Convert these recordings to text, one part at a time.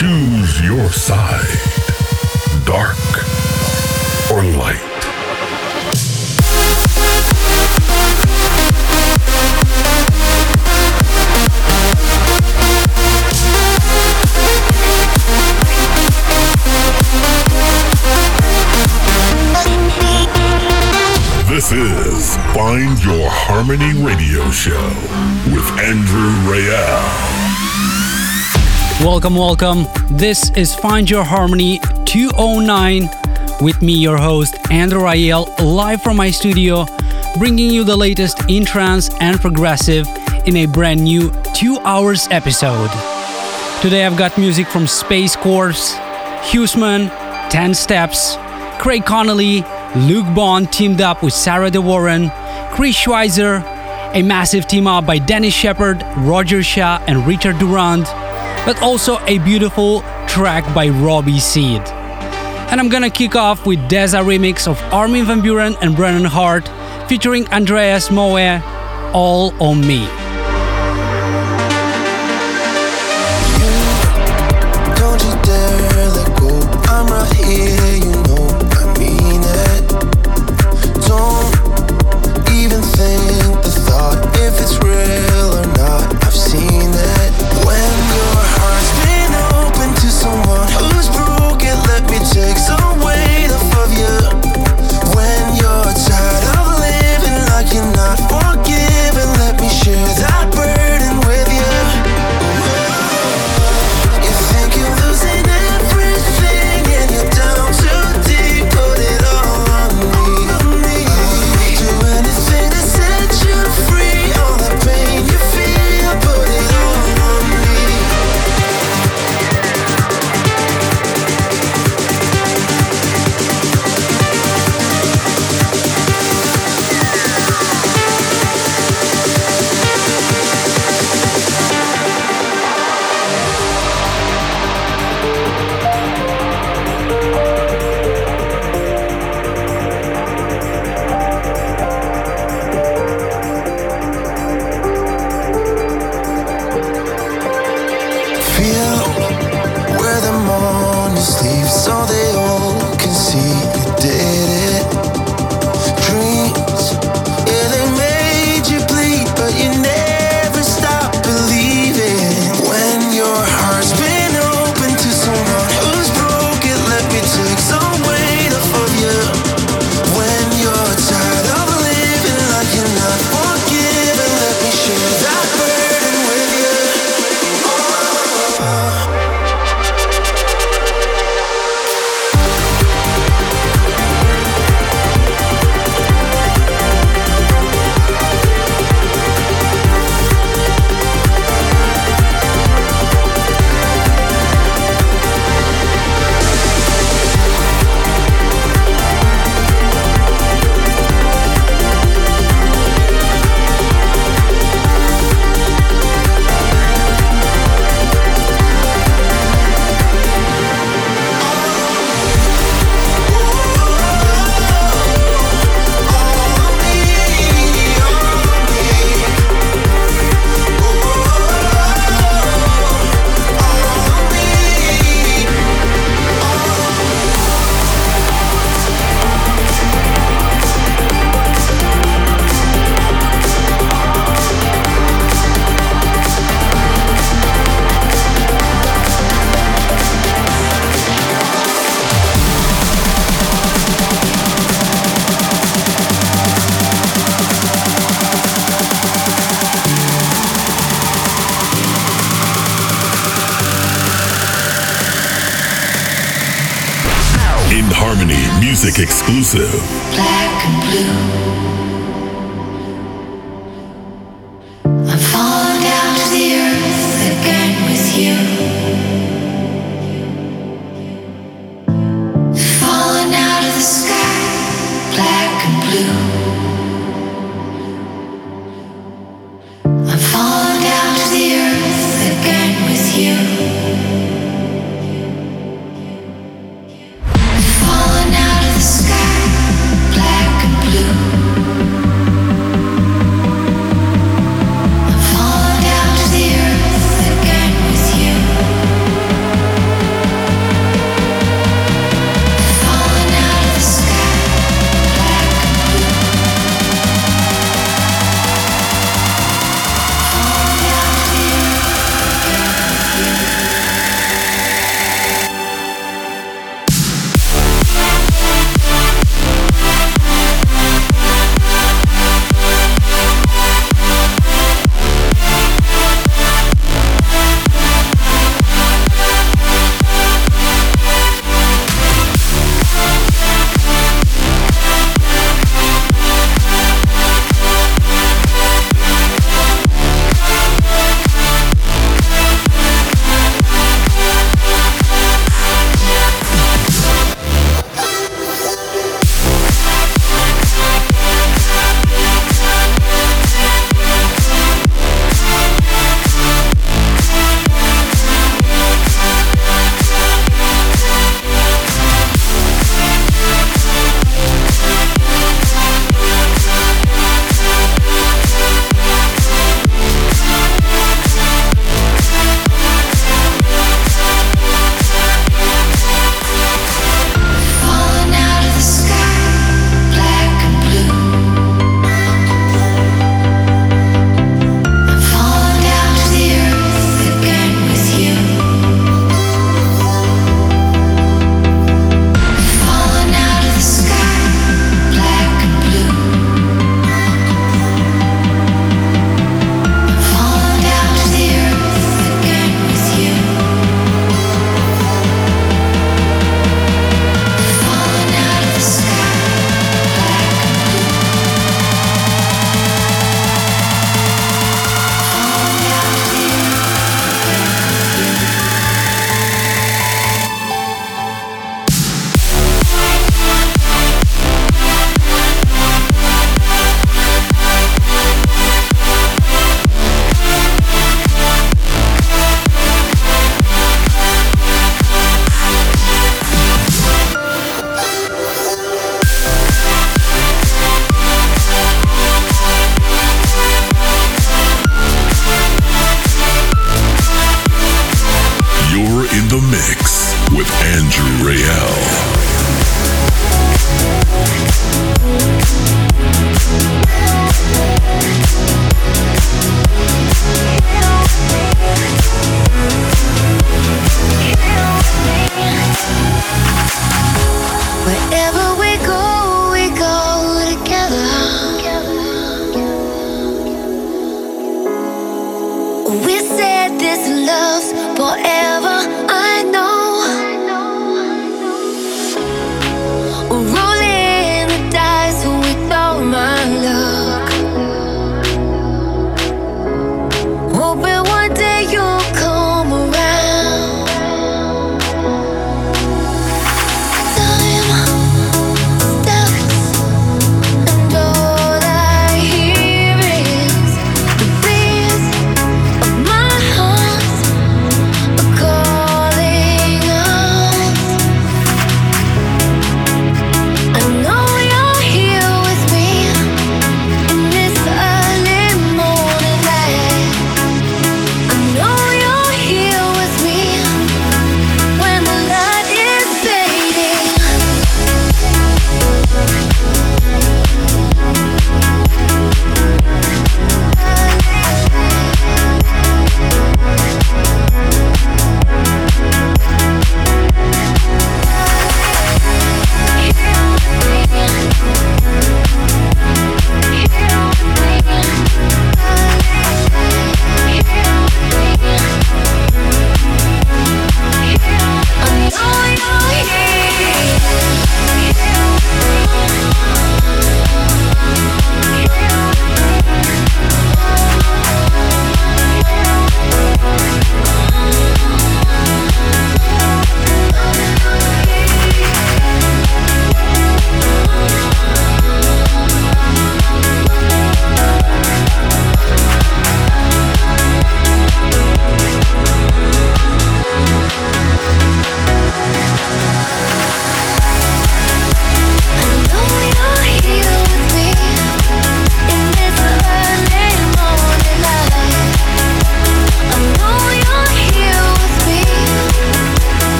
Choose your side. Dark or light. This is Find Your Harmony Radio Show with Andrew Rayel. Welcome, welcome. This is Find Your Harmony 209 with me, your host, Andrew Rayel, live from my studio, bringing you the latest in trance and progressive in a brand new two hours episode. Today I've got music from Space Corps, Huseman, 10 Steps, Craig Connelly, Luke Bond teamed up with Sarah De Warren, Chris Schweizer, a massive team up by Denis Sheperd, Roger Shah, and Richard Durand, but also a beautiful track by Robbie Seed. And I'm gonna kick off with Dezza remix of Armin van Buuren and Brennan Heart featuring Andreas Moe, All on Me.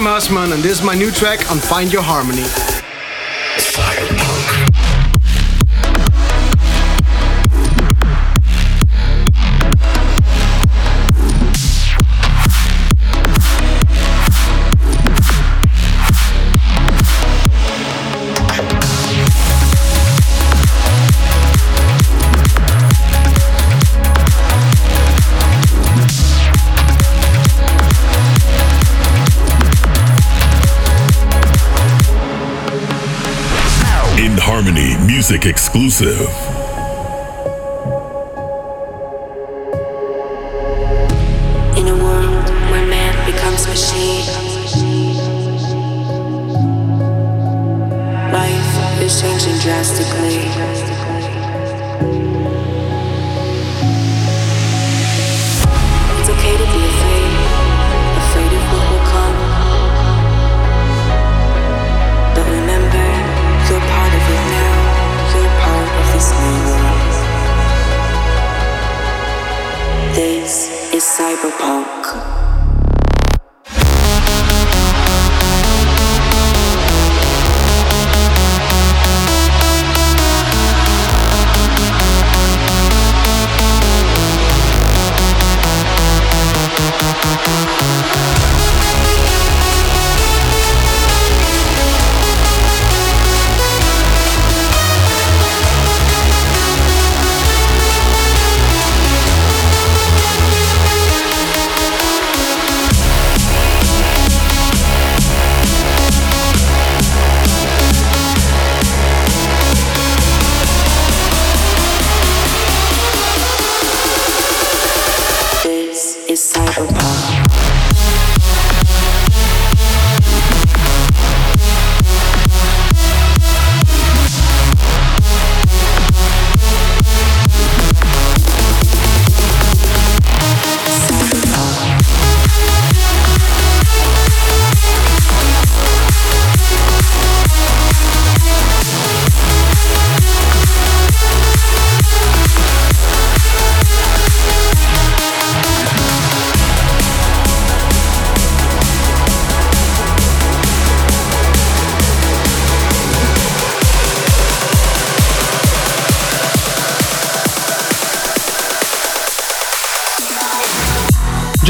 I'm Osman, and this is my new track on Find Your Harmony. In Harmony Music Exclusive.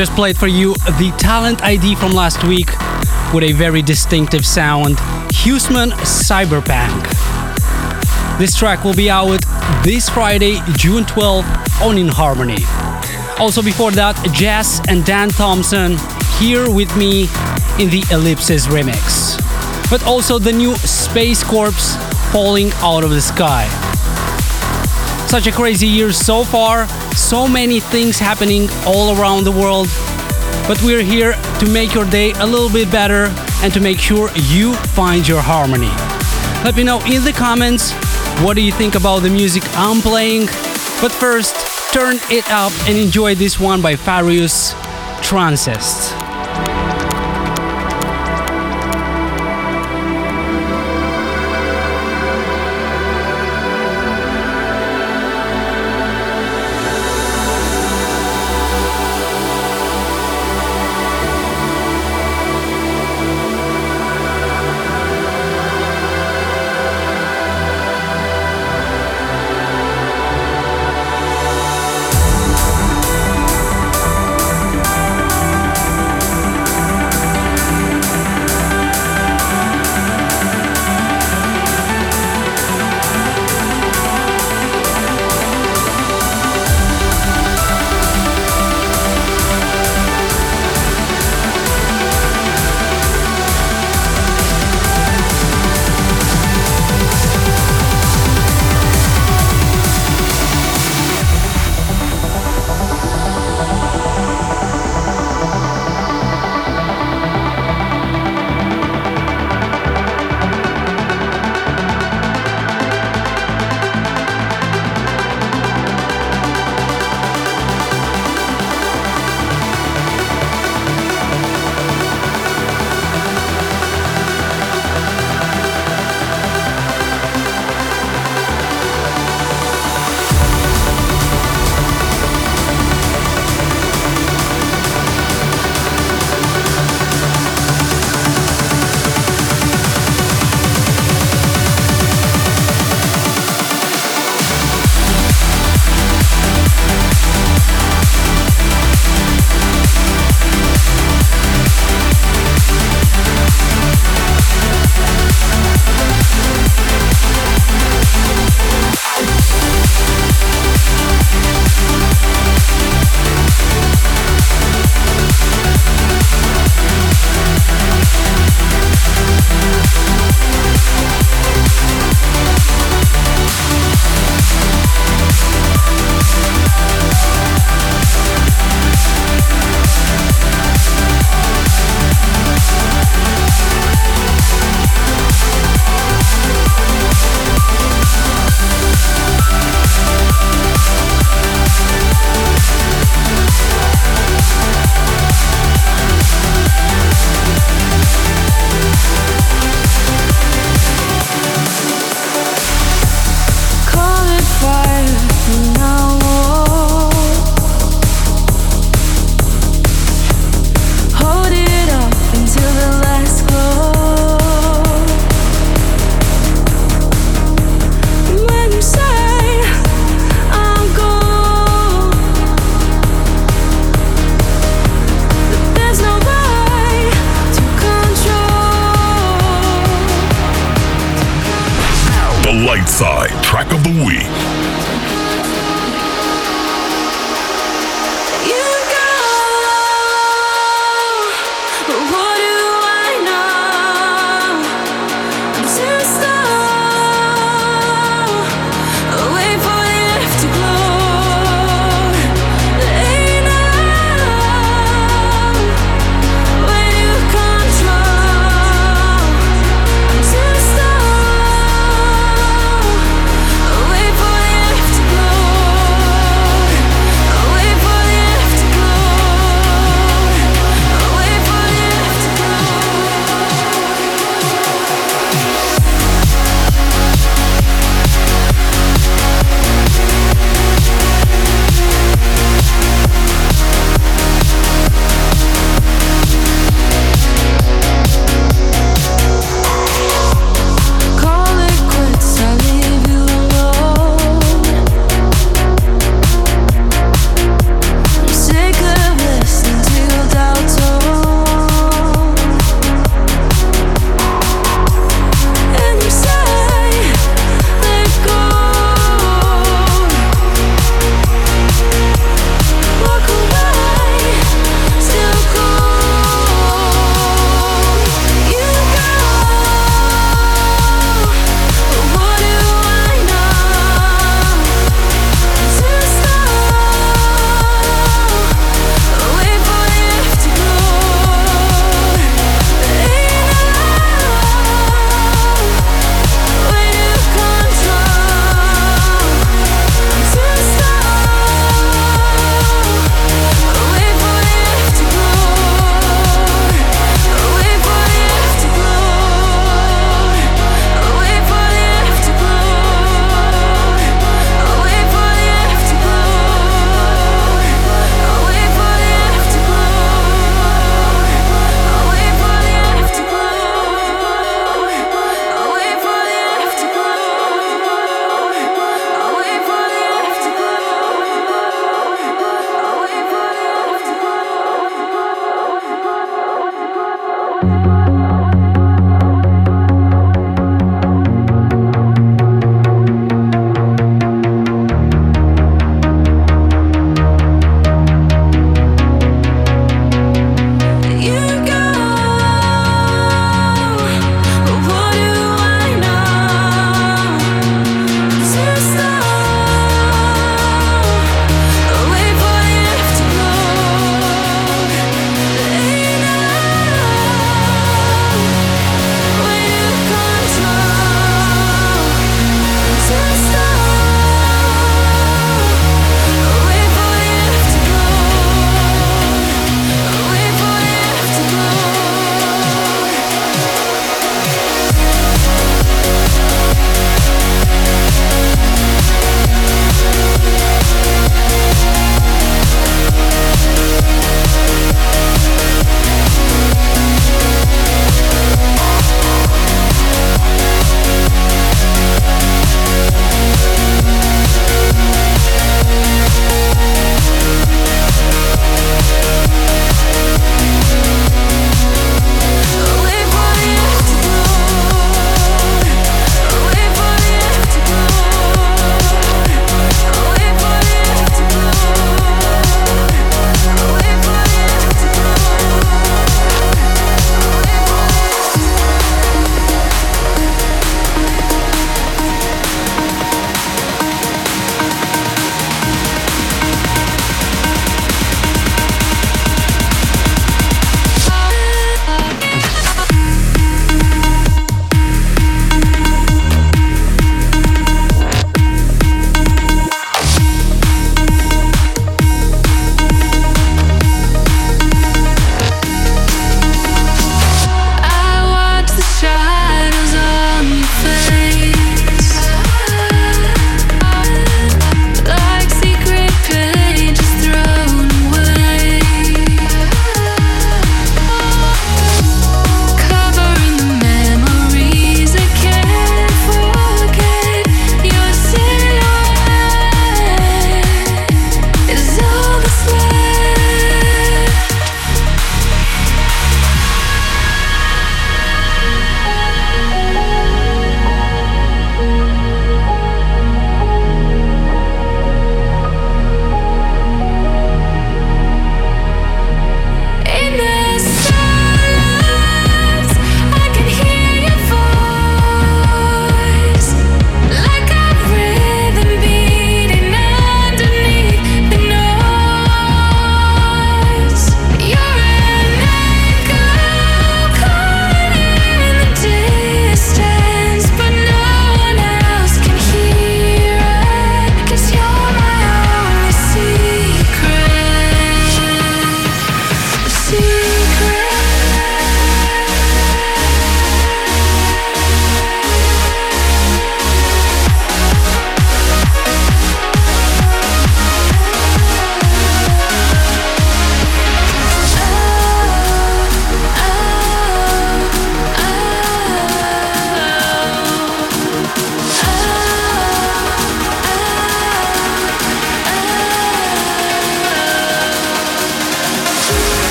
Just played for you the talent ID from last week with a very distinctive sound, Huesman Cyberpunk. This track will be out this Friday, June 12th on In Harmony. Also before that, Jazz and Dan Thompson here with me in the Ellipsis remix. But also the new Space Corps falling out of the sky. Such a crazy year so far, so many things happening all around the world. But we're here to make your day a little bit better and to make sure you find your harmony. Let me know in the comments what do you think about the music I'm playing. But first, turn it up and enjoy this one by Farius Transist.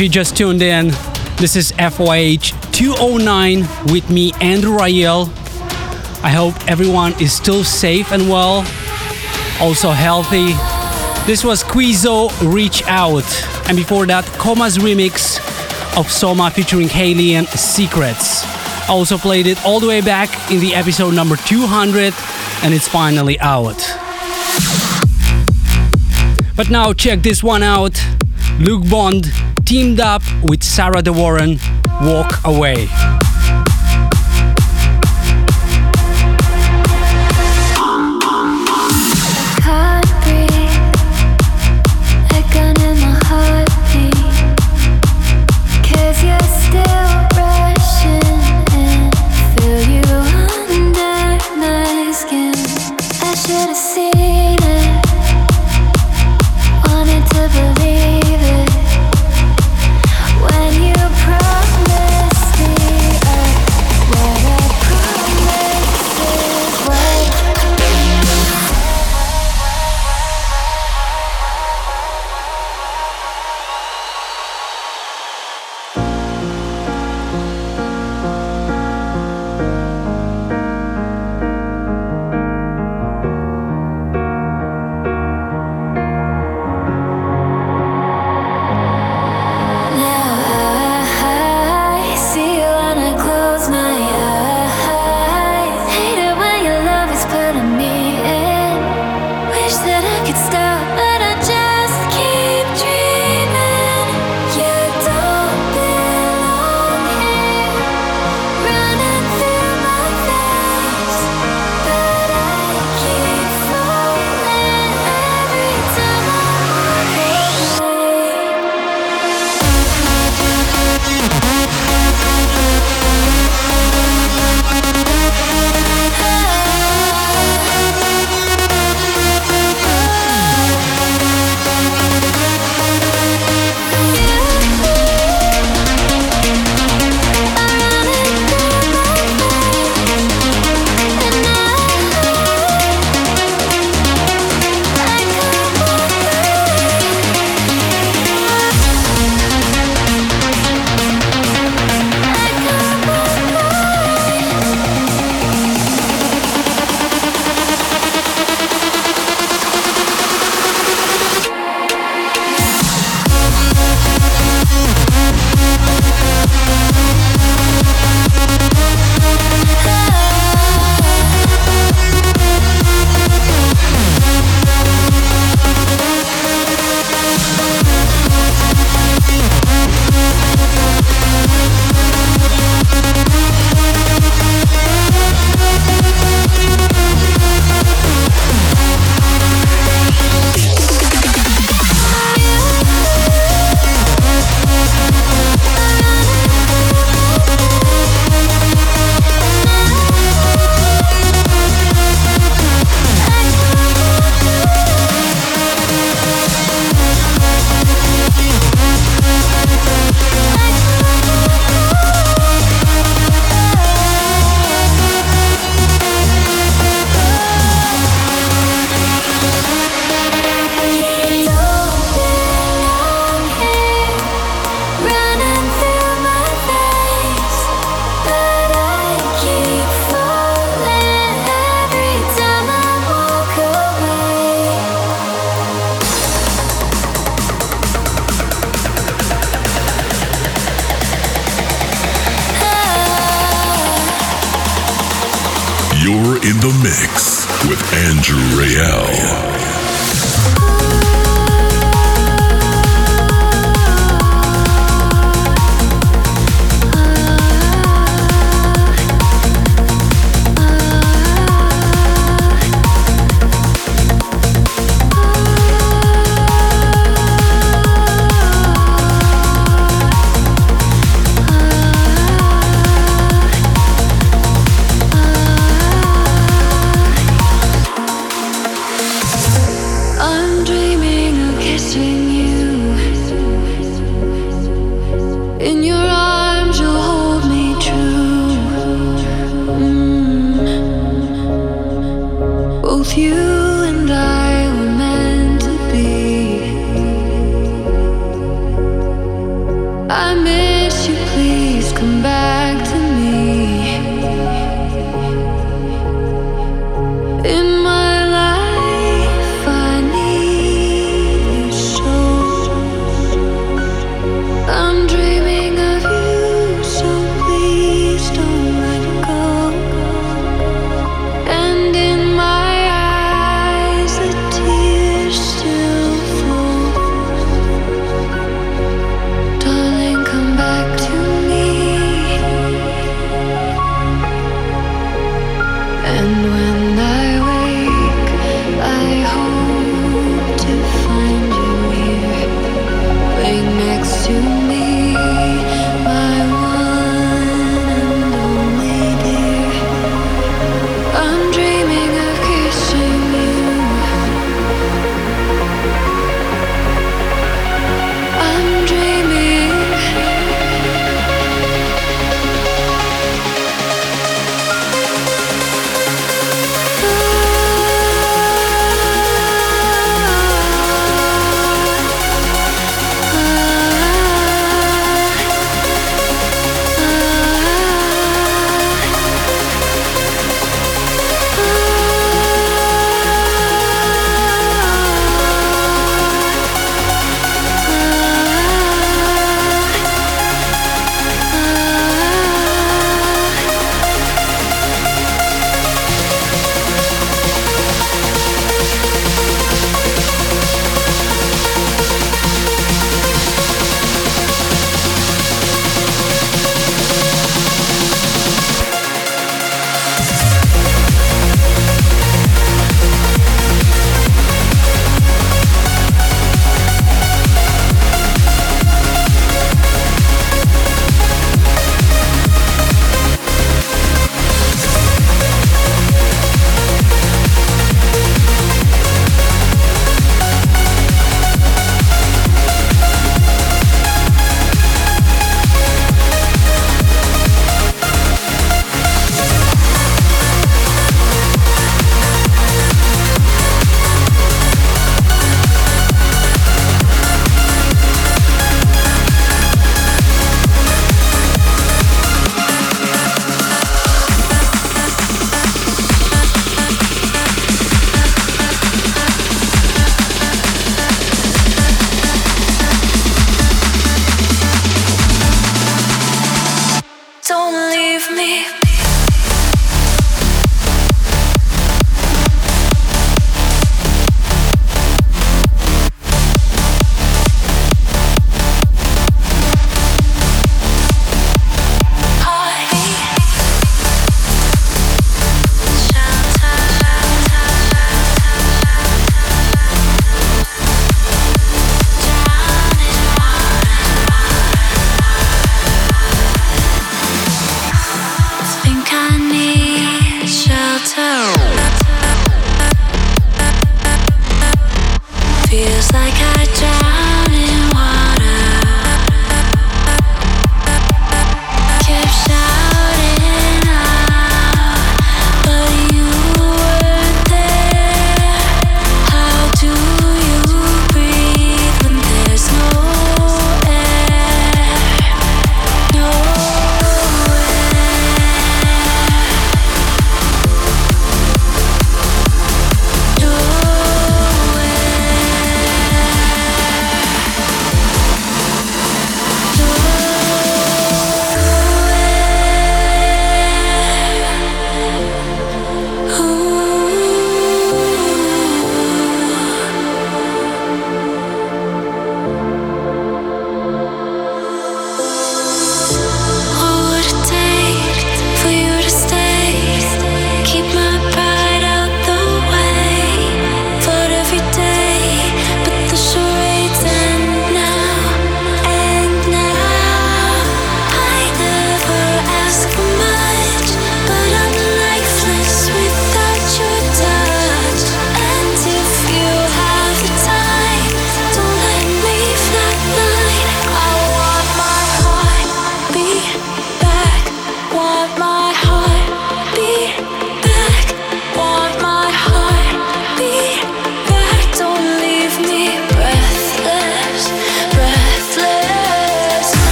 You just tuned in, this is FYH 209 with me, Andrew Rayel. I hope everyone is still safe and well, also healthy. This was Quizo Reach Out, and before that, Coma's remix of Soma featuring Haley and Secrets. I also played it all the way back in the episode number 200, and it's finally out. But now check this one out. Luke Bond teamed up with Sarah De Warren, Walk Away.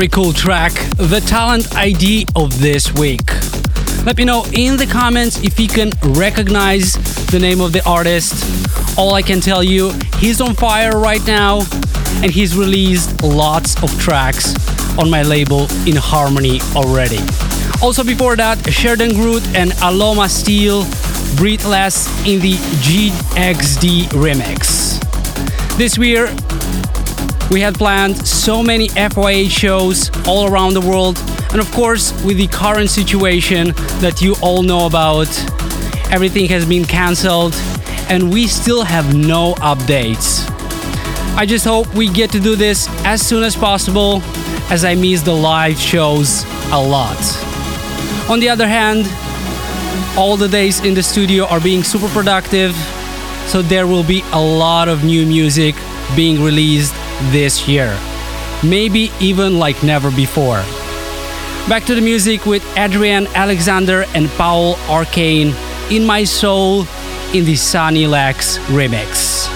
Very cool track, the talent ID of this week. Let me know in the comments if you can recognize the name of the artist. All I can tell you, he's on fire right now and he's released lots of tracks on my label in Harmony already. Also, before that, Sheridan Groot and Aloma Steel, Breathless in the GXD remix. This year, we had planned so many FYH shows all around the world, and of course, with the current situation that you all know about, everything has been cancelled, and we still have no updates. I just hope we get to do this as soon as possible, as I miss the live shows a lot. On the other hand, all the days in the studio are being super productive, so there will be a lot of new music being released this year. Maybe even like never before. Back to the music with Adrian Alexander and Paul Arcane in My Soul in the Sunny Lax remix.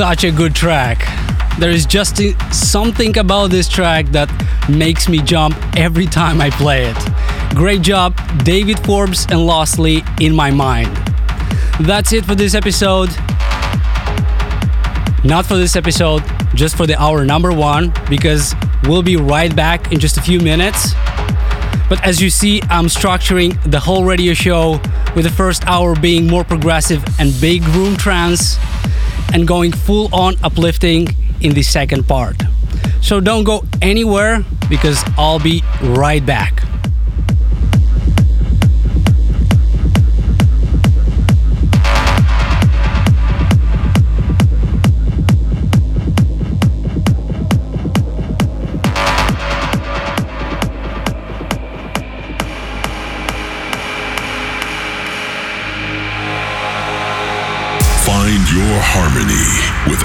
Such a good track. There is just something about this track that makes me jump every time I play it. Great job, David Forbes and Lostly in my mind. That's it for this episode. Not for this episode, just for the hour number one, because we'll be right back in just a few minutes. But as you see, I'm structuring the whole radio show with the first hour being more progressive and big room trance and going full on uplifting in the second part. So don't go anywhere because I'll be right back.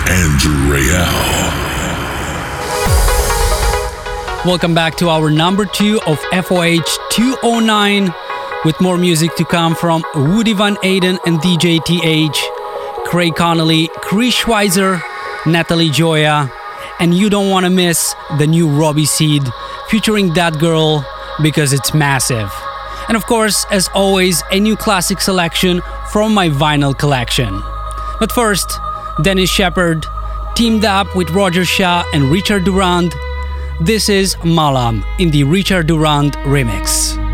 Andrew Rayel. Welcome back to our number two of FOH 209 with more music to come from Woody Van Eyden and DJ TH, Craig Connelly, Chris Schweizer, Natalie Gioia, and you don't want to miss the new Robbie Seed featuring that girl because it's massive. And of course, as always, a new classic selection from my vinyl collection. But first, Denis Sheperd, teamed up with Roger Shah and Richard Durand. This is Malam in the Richard Durand remix.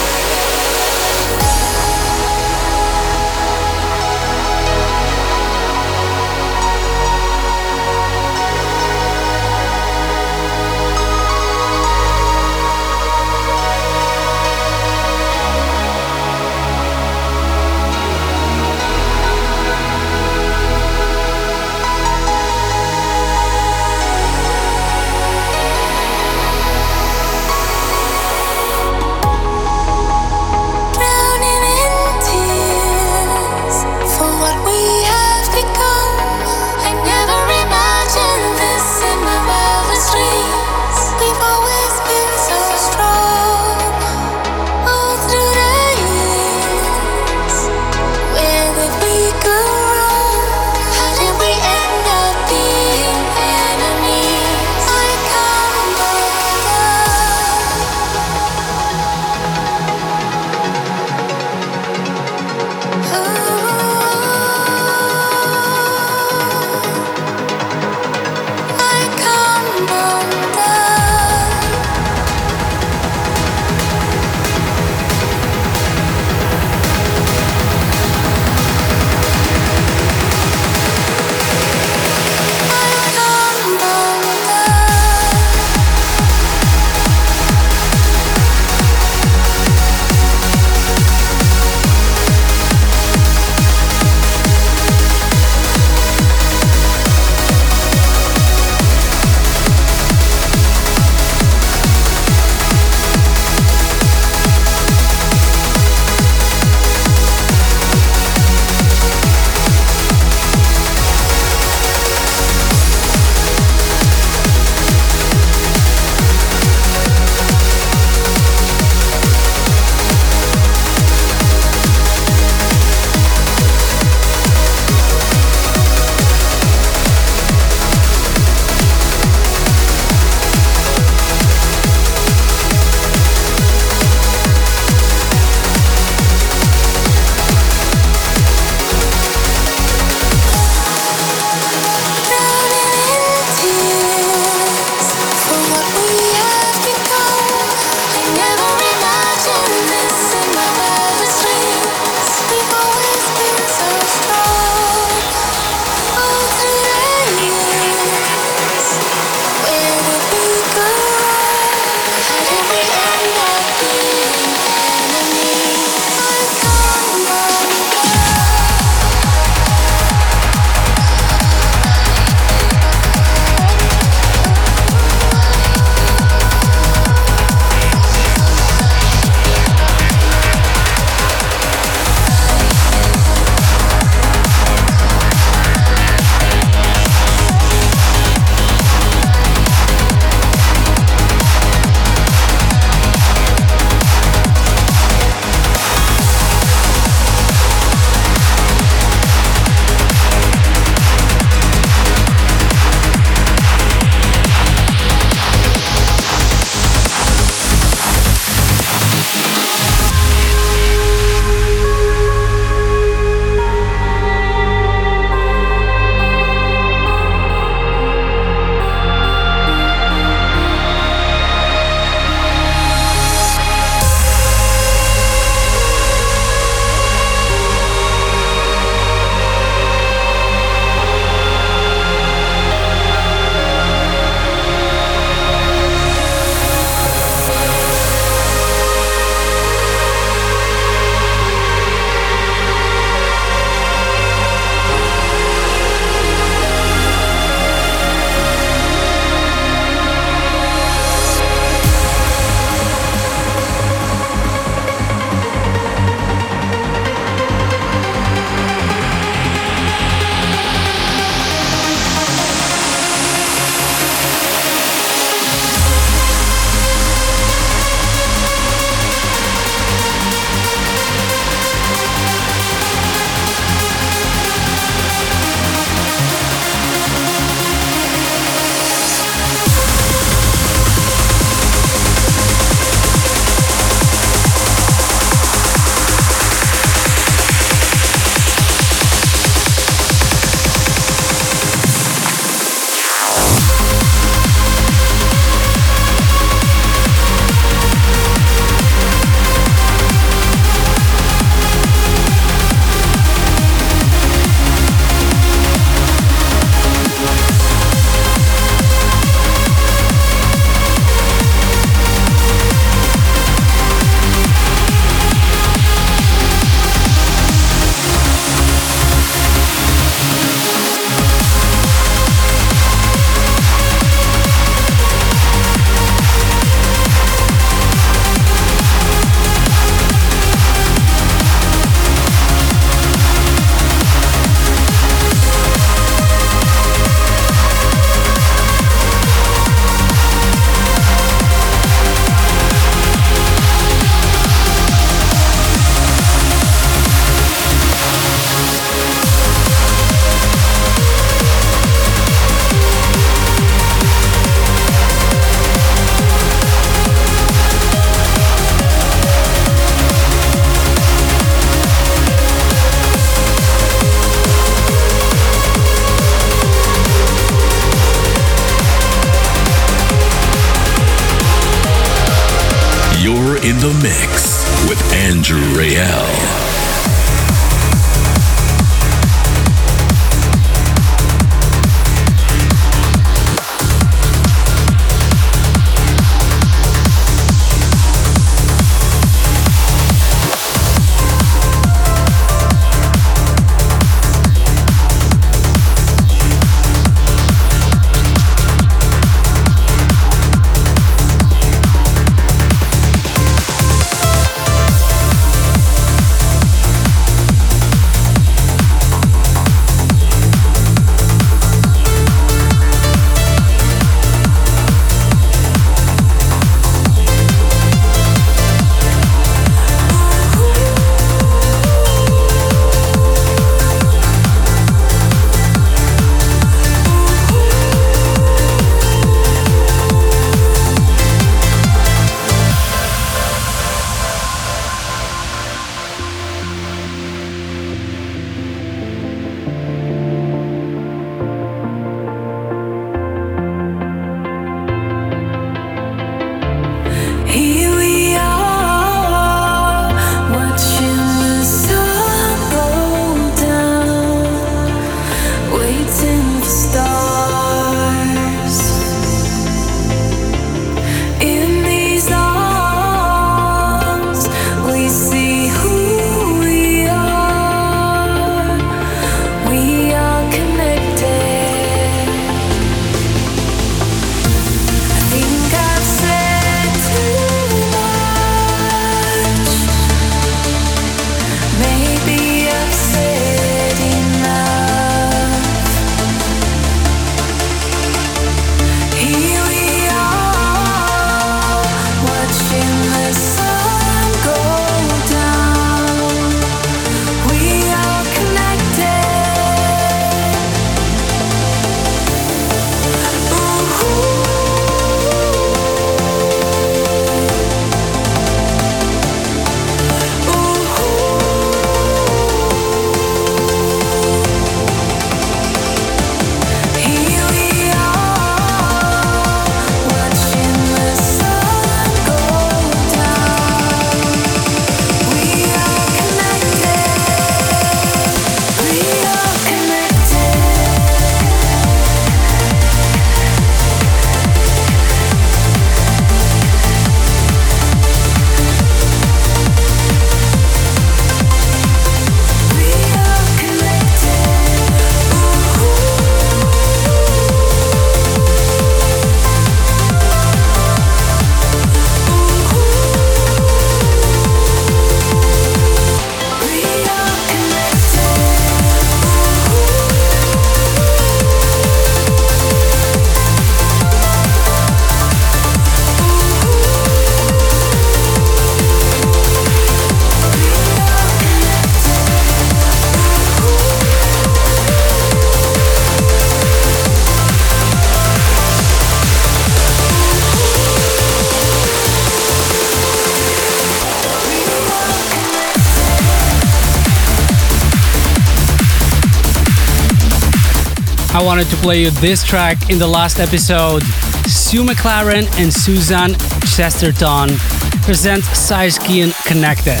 Wanted to play you this track in the last episode. Sue McLaren and Susan Chesterton present Sizekian Connected.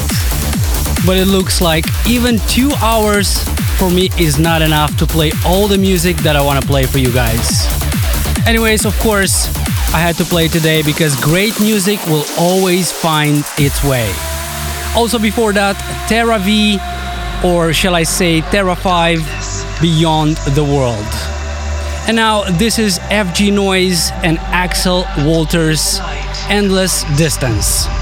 But it looks like even two hours for me is not enough to play all the music that I want to play for you guys. Anyways, of course, I had to play today because great music will always find its way. Also, before that, Terra V, or shall I say Terra 5, Beyond the World. And now this is FG Noise and Axel Walters Endless Distance.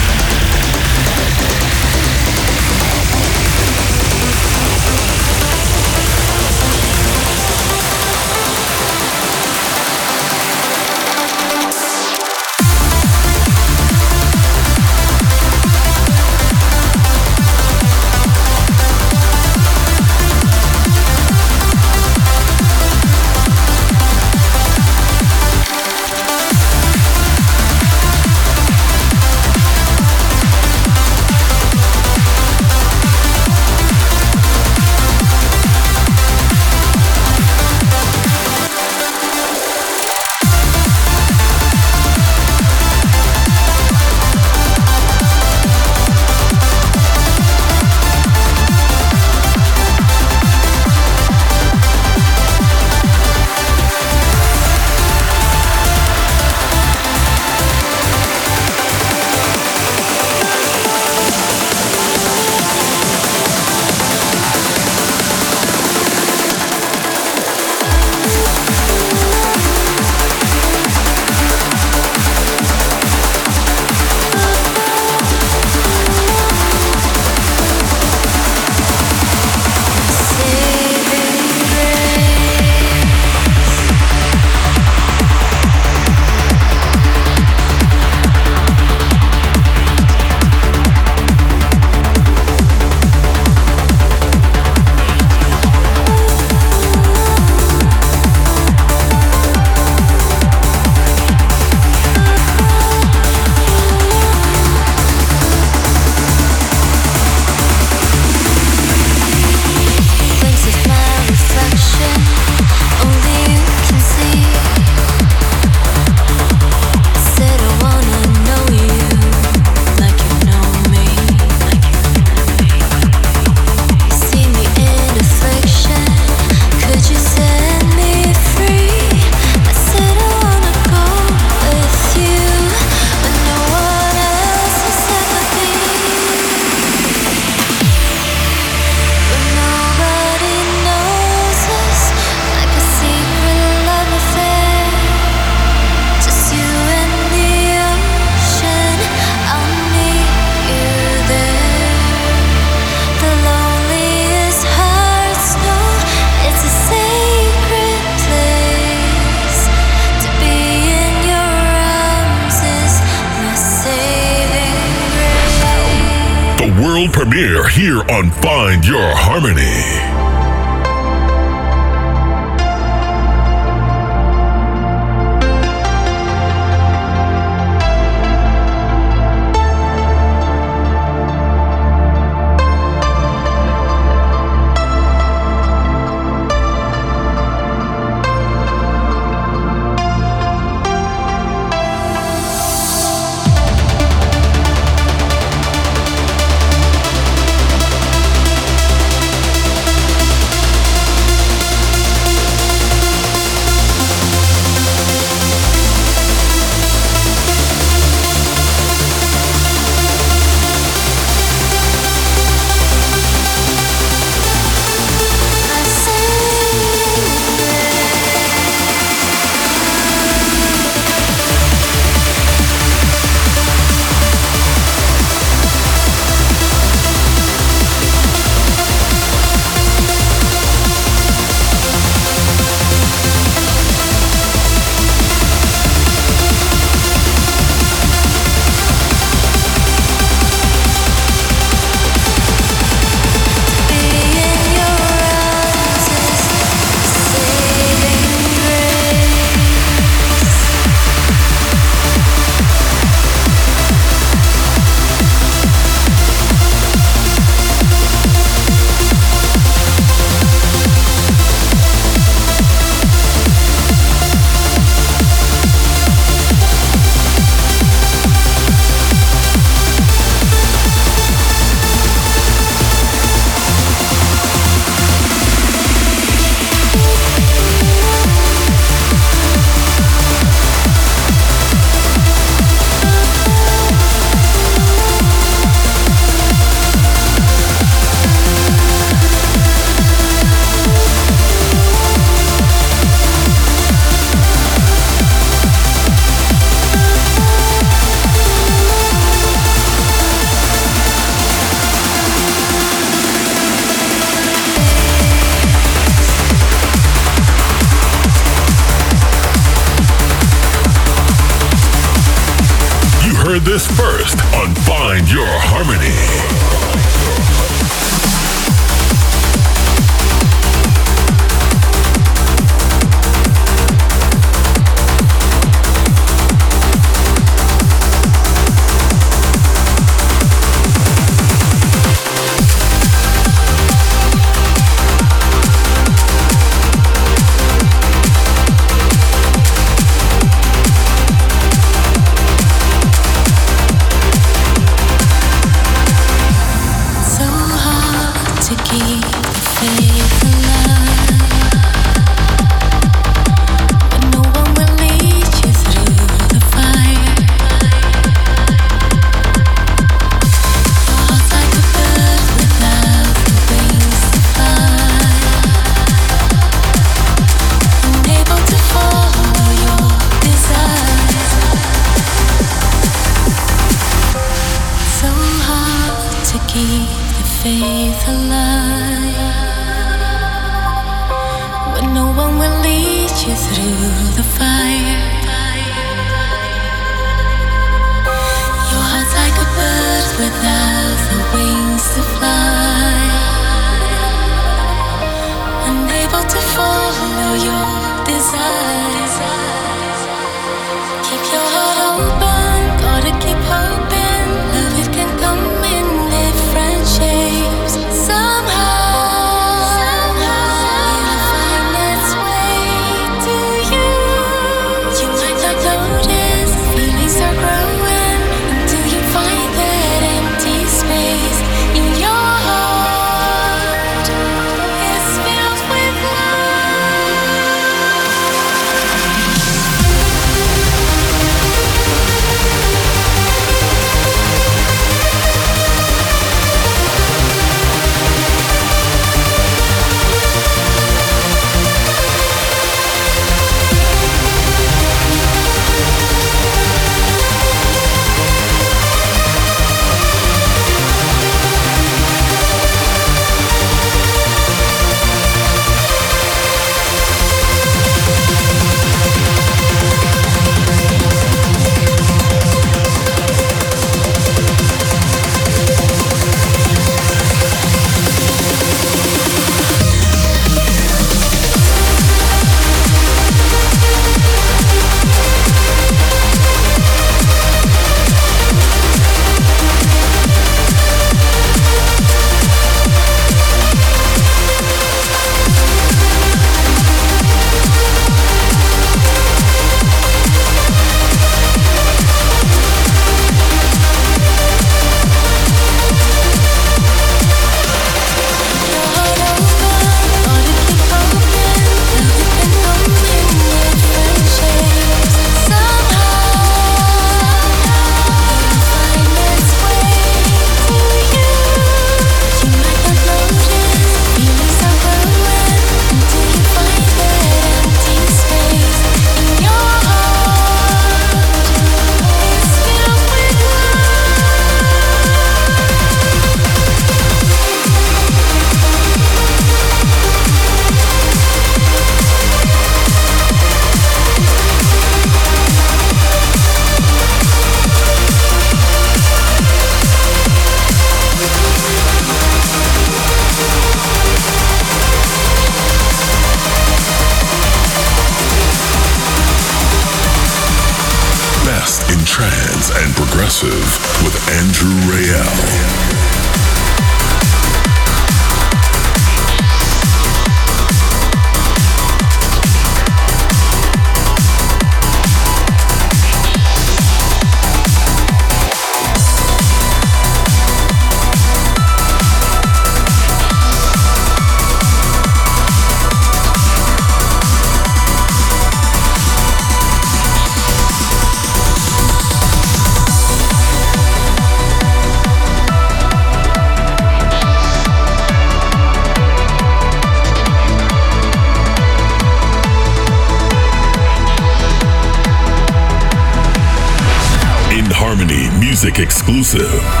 Exclusive.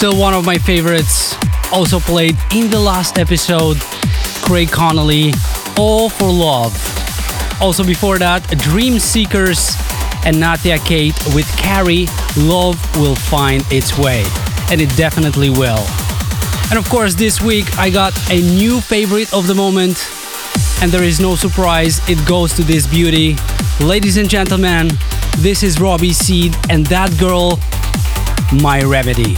Still one of my favorites. Also played in the last episode, Craig Connelly, All for Love. Also before that, Dream Seekers and Natia Kate with Carrie, Love Will Find Its Way. And it definitely will. And of course, this week I got a new favorite of the moment. And there is no surprise, it goes to this beauty. Ladies and gentlemen, This is Robbie Seed and that girl, My Remedy.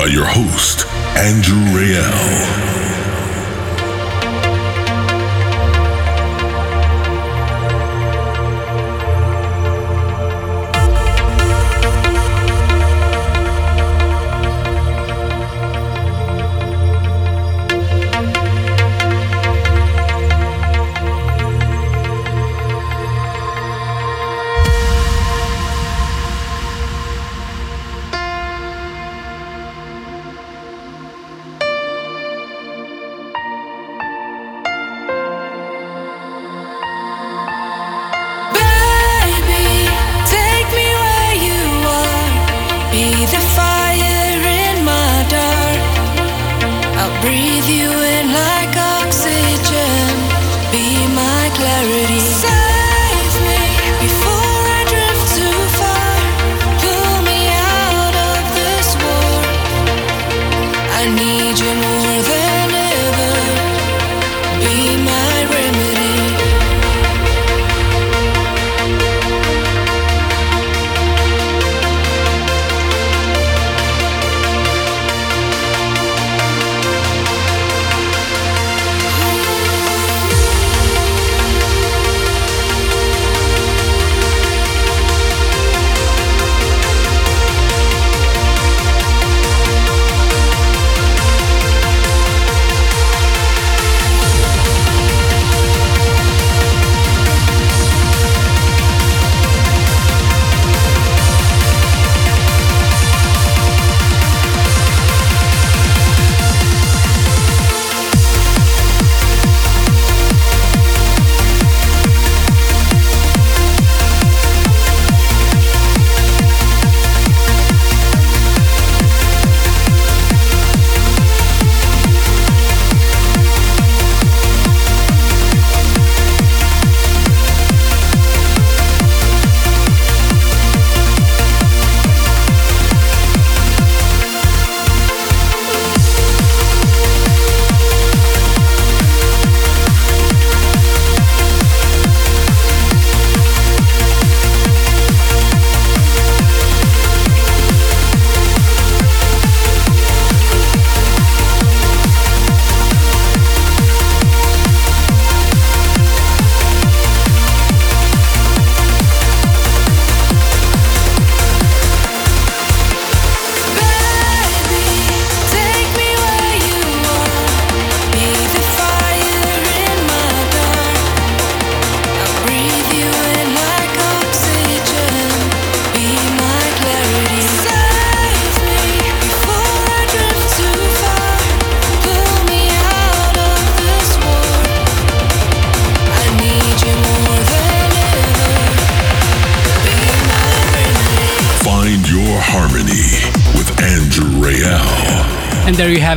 By your host, Andrew Rayel.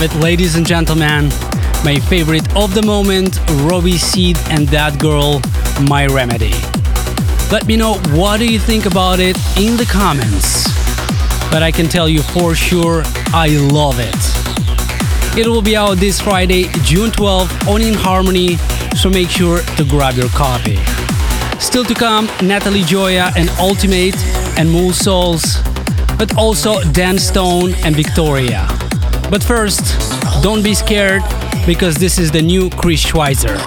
It, ladies and gentlemen. My favorite of the moment, Robbie Seed and that girl, My Remedy. Let me know what do you think about it in the comments. But I can tell you for sure, I love it. It will be out this Friday, June 12th on In Harmony, so make sure to grab your copy. Still to come, Natalie Gioia and Ultimate and Mool Souls, but also Dan Stone and Victoria. But first, don't be scared because this is the new Chris Schweizer.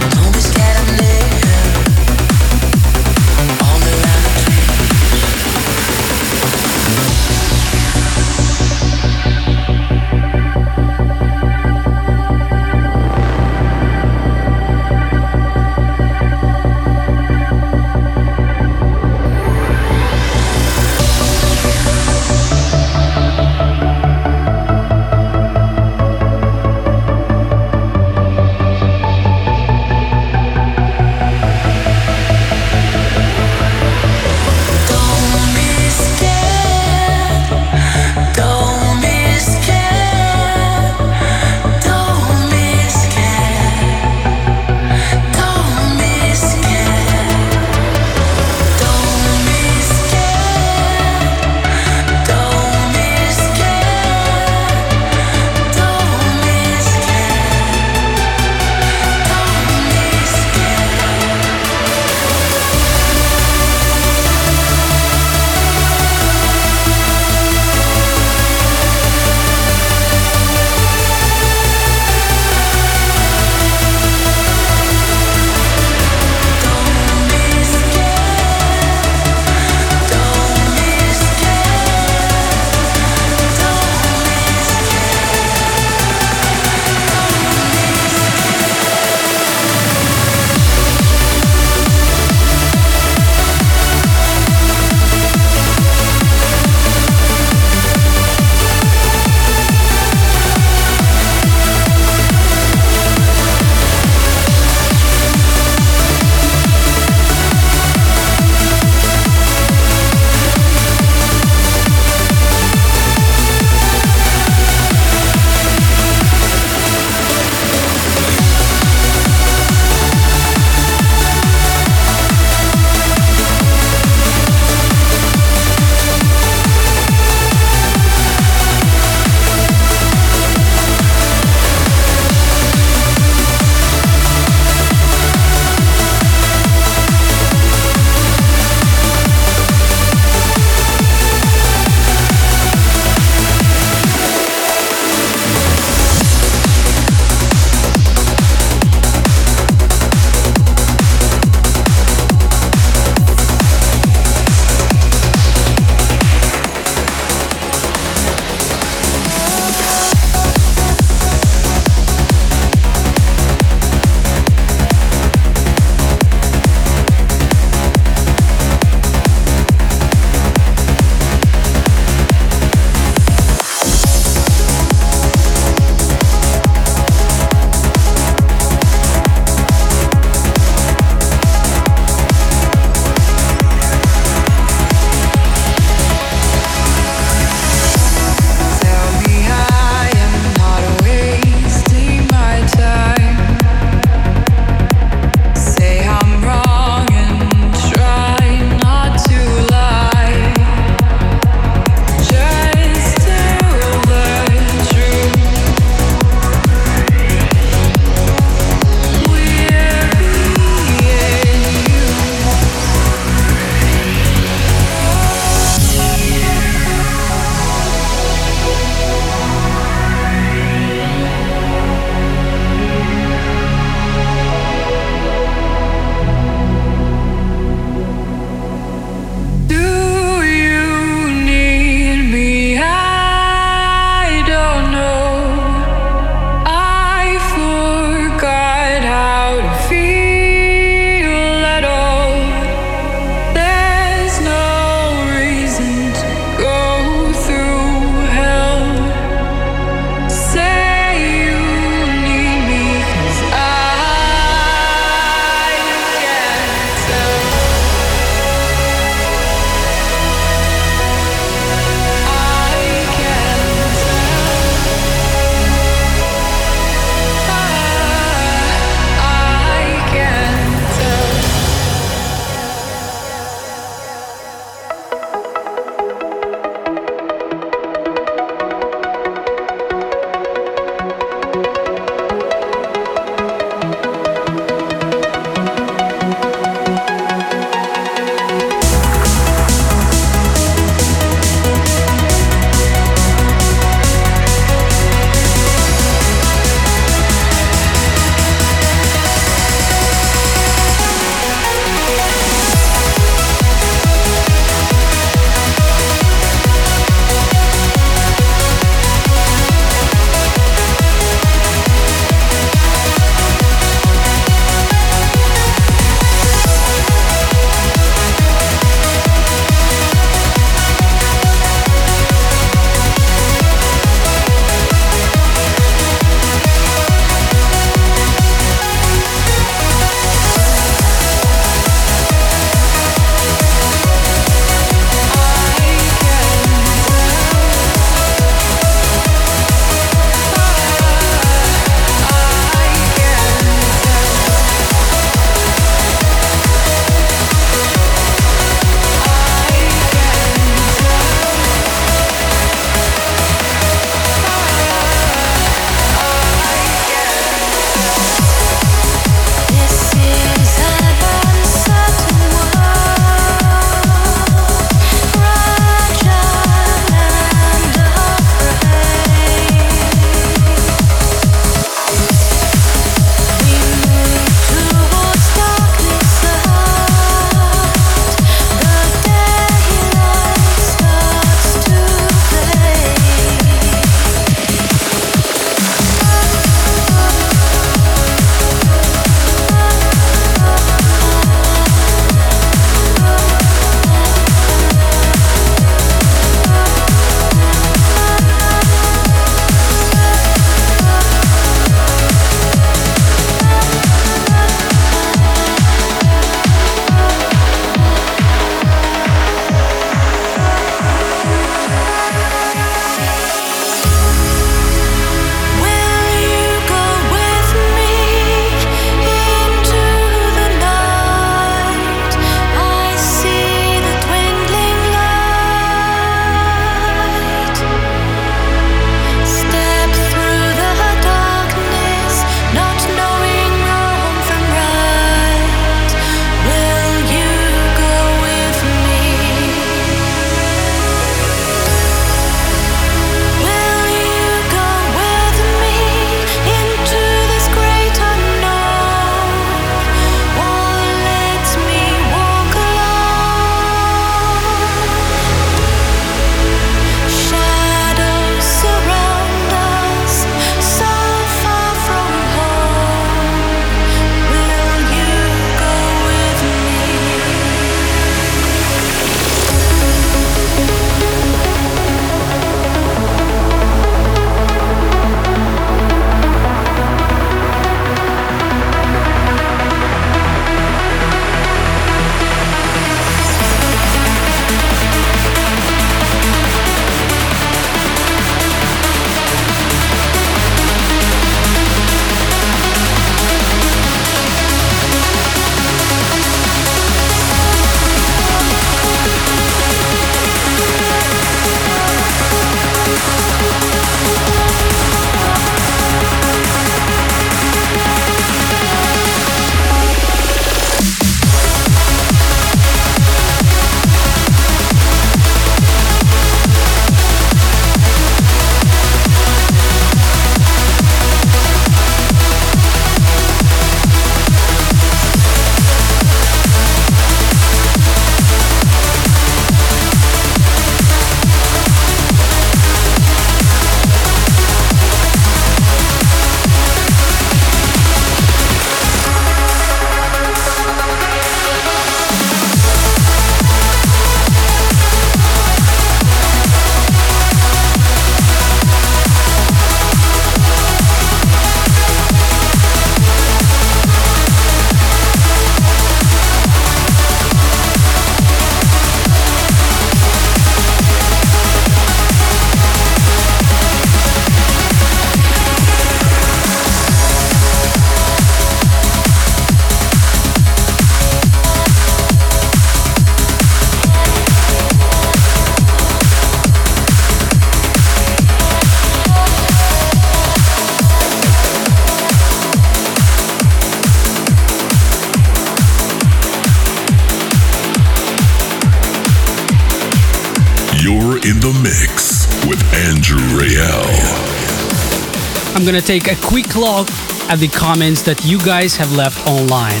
Gonna take a quick look at the comments that you guys have left online.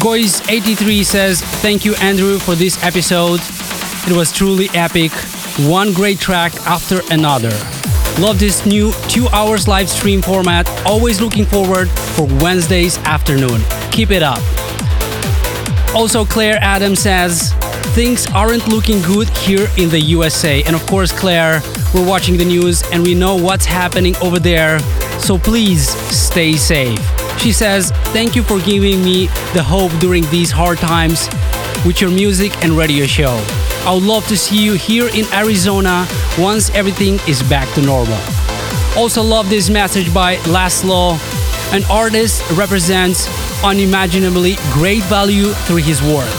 Goys83 says, Thank you, Andrew, for this episode. It was truly epic. One great track after another. Love this new two hours live stream format. Always looking forward for Wednesdays afternoon. Keep it up. Also, Claire Adams says, Things aren't looking good here in the USA. And of course, Claire, we're watching the news and we know what's happening over there. So please stay safe. She says, Thank you for giving me the hope during these hard times with your music and radio show. I would love to see you here in Arizona once everything is back to normal. Also, love this message by Laszlo. An artist represents unimaginably great value through his work.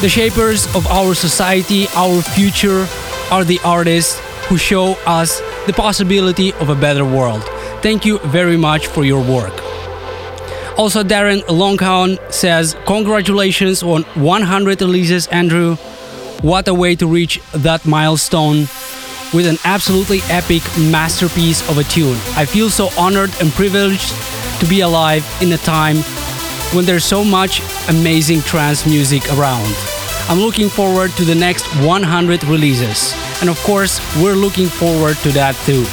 The shapers of our society, our future, are the artists who show us the possibility of a better world. Thank you very much for your work. Also, Darren Longhound says, Congratulations on 100 releases, Andrew. What a way to reach that milestone with an absolutely epic masterpiece of a tune. I feel so honored and privileged to be alive in a time when there's so much amazing trance music around. I'm looking forward to the next 100 releases. And of course, we're looking forward to that too.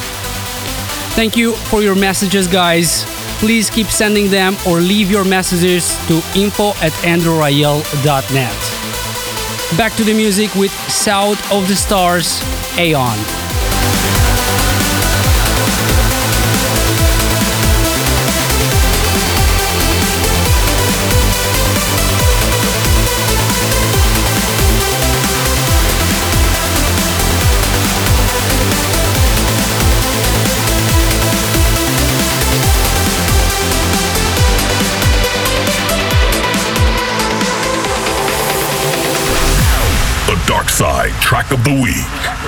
Thank you for your messages, guys. Please keep sending them or leave your messages to info at andrewrayel.net. Back to the music with South of the Stars, Aeon. Side Track of the Week.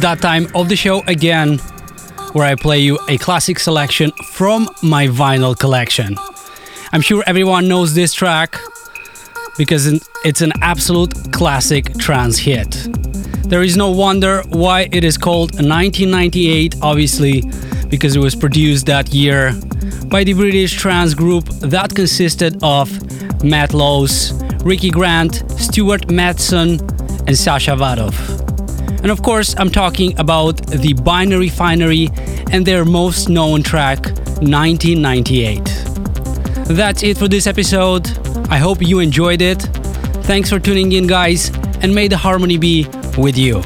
That time of the show again where I play you a classic selection from my vinyl collection. I'm sure everyone knows this track because it's an absolute classic trance hit. There is no wonder why it is called 1998, obviously, because it was produced that year by the British trance group that consisted of Matt Laws, Ricky Grant, Stuart Matson, and Sasha Vadov. And of course, I'm talking about the Binary Finary and their most known track, 1998. That's it for this episode. I hope you enjoyed it. Thanks for tuning in, guys, and may the harmony be with you.